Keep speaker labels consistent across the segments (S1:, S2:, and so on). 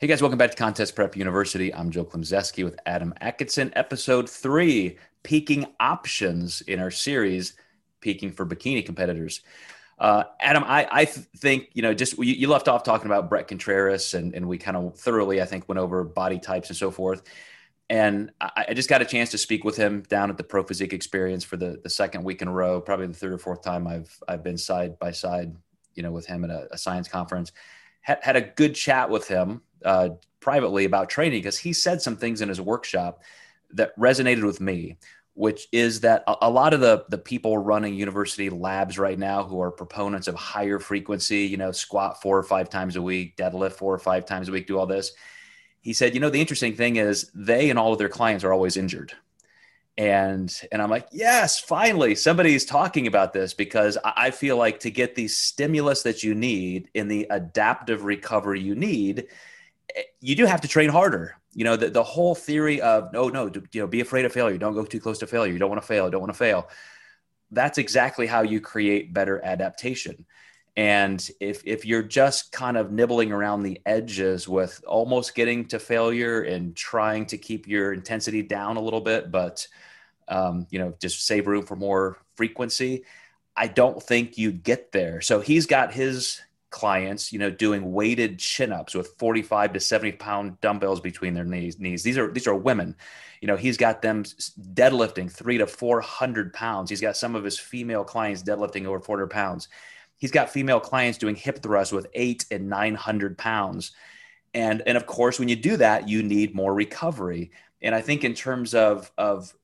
S1: Hey guys, welcome back to Contest Prep University. I'm Joe Klemczewski with Adam Atkinson, episode three, peaking options in our series, peaking for bikini competitors. Uh, Adam, I, I think, you know, just you, you, left off talking about Bret Contreras and, and we kind of thoroughly, I think, went over body types and so forth. And I, I, just got a chance to speak with him down at the Pro Physique Experience for the, the second week in a row, probably the third or fourth time I've, I've been side by side, you know, with him at a, a science conference. Had, had a good chat with him uh, privately about training because he said some things in his workshop that resonated with me which is that a, a, lot of the the people running university labs right now who are proponents of higher frequency you know squat four or five times a week deadlift four or five times a week do all this. He said you know the interesting thing is they and all of their clients are always injured and and i'm like yes finally somebody's talking about this because i feel like to get the stimulus that you need in the adaptive recovery you need eh, you do have to train harder. You know, the, the whole theory of oh, no, no, you know, be afraid of failure. Don't go too close to failure. You don't want to fail. Don't want to fail. That's exactly how you create better adaptation. And if if you're just kind of nibbling around the edges with almost getting to failure and trying to keep your intensity down a little bit, but um, you know, just save room for more frequency, I don't think you'd get there. So he's got his clients, you know, doing weighted chin-ups with 45 to 70 pound dumbbells between their knees. Knees. These are these are women. You know, he's got them deadlifting three to 400 pounds. He's got some of his female clients deadlifting over 400 pounds. He's got female clients doing hip thrusts with eight and 900 pounds. And and of course, when you do that, you need more recovery. And I think in terms of of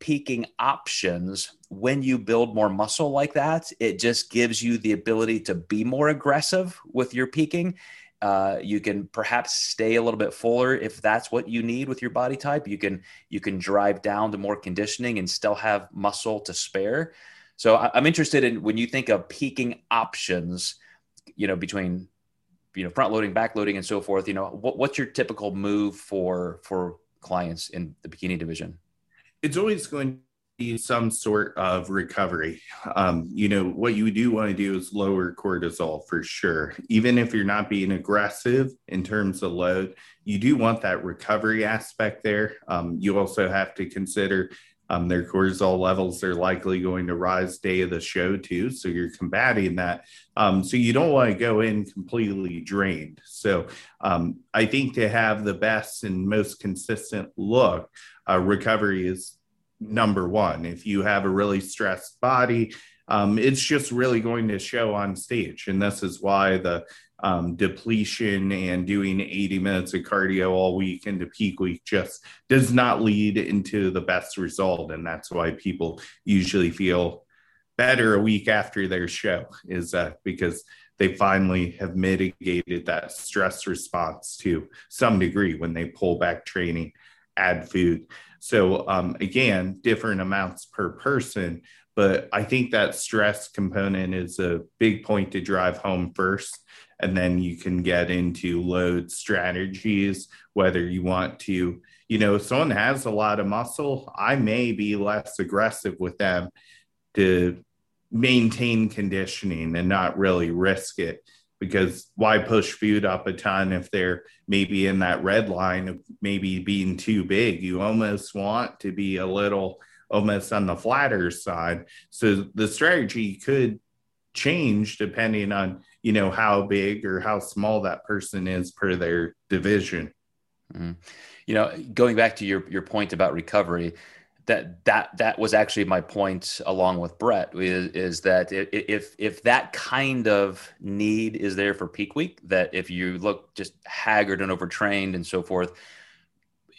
S1: peaking options when you build more muscle like that it just gives you the ability to be more aggressive with your peaking. Uh, you can perhaps stay a little bit fuller if that's what you need with your body type. You can you can drive down to more conditioning and still have muscle to spare. So I, i'm interested in when you think of peaking options you know between you know front loading back loading and so forth you know what, what's your typical move for for clients in the bikini division
S2: it's always going to be some sort of recovery. Um, you know, what you do want to do is lower cortisol for sure. Even if you're not being aggressive in terms of load, you do want that recovery aspect there. Um, you also have to consider um, their cortisol levels are likely going to rise day of the show too. So you're combating that. Um, so you don't want to go in completely drained. So um, I think to have the best and most consistent look, uh, recovery is number one. If you have a really stressed body, um, it's just really going to show on stage. And this is why the um, depletion and doing 80 minutes of cardio all week into peak week just does not lead into the best result. And that's why people usually feel better a week after their show, is uh, because they finally have mitigated that stress response to some degree when they pull back training add food. So um, again, different amounts per person, but I think that stress component is a big point to drive home first. And then you can get into load strategies, whether you want to, you know, if someone has a lot of muscle, I may be less aggressive with them to maintain conditioning and not really risk it because why push food up a ton if they're maybe in that red line of maybe being too big? You almost want to be a little almost on the flatter side. So the strategy could change depending on, you know, how big or how small that person is per their division.
S1: Mm-hmm. You know, going back to your your point about recovery, that that that was actually my point along with Bret is, is that if if that kind of need is there for peak week that if you look just haggard and overtrained and so forth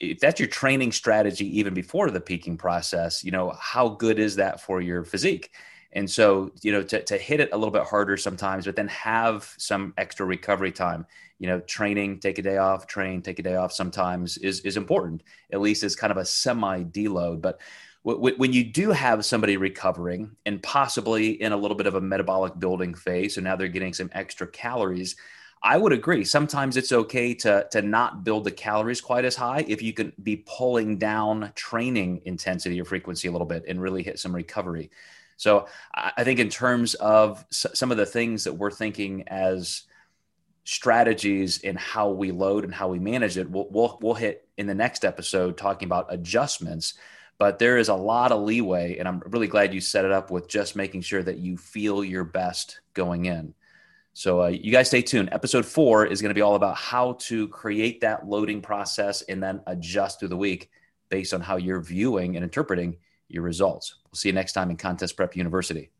S1: if that's your training strategy even before the peaking process you know how good is that for your physique and so you know to, to hit it a little bit harder sometimes but then have some extra recovery time you know, training, take a day off, train, take a day off sometimes is, is important, at least as kind of a semi deload. But when you do have somebody recovering and possibly in a little bit of a metabolic building phase, so now they're getting some extra calories, I would agree. Sometimes it's okay to to not build the calories quite as high if you can be pulling down training intensity or frequency a little bit and really hit some recovery. So I think in terms of some of the things that we're thinking as strategies in how we load and how we manage it. We'll, we'll, we'll hit in the next episode talking about adjustments. But there is a lot of leeway, and I'm really glad you set it up with just making sure that you feel your best going in. So uh, you guys stay tuned. Episode four is going to be all about how to create that loading process and then adjust through the week based on how you're viewing and interpreting your results. We'll see you next time in Contest Prep University.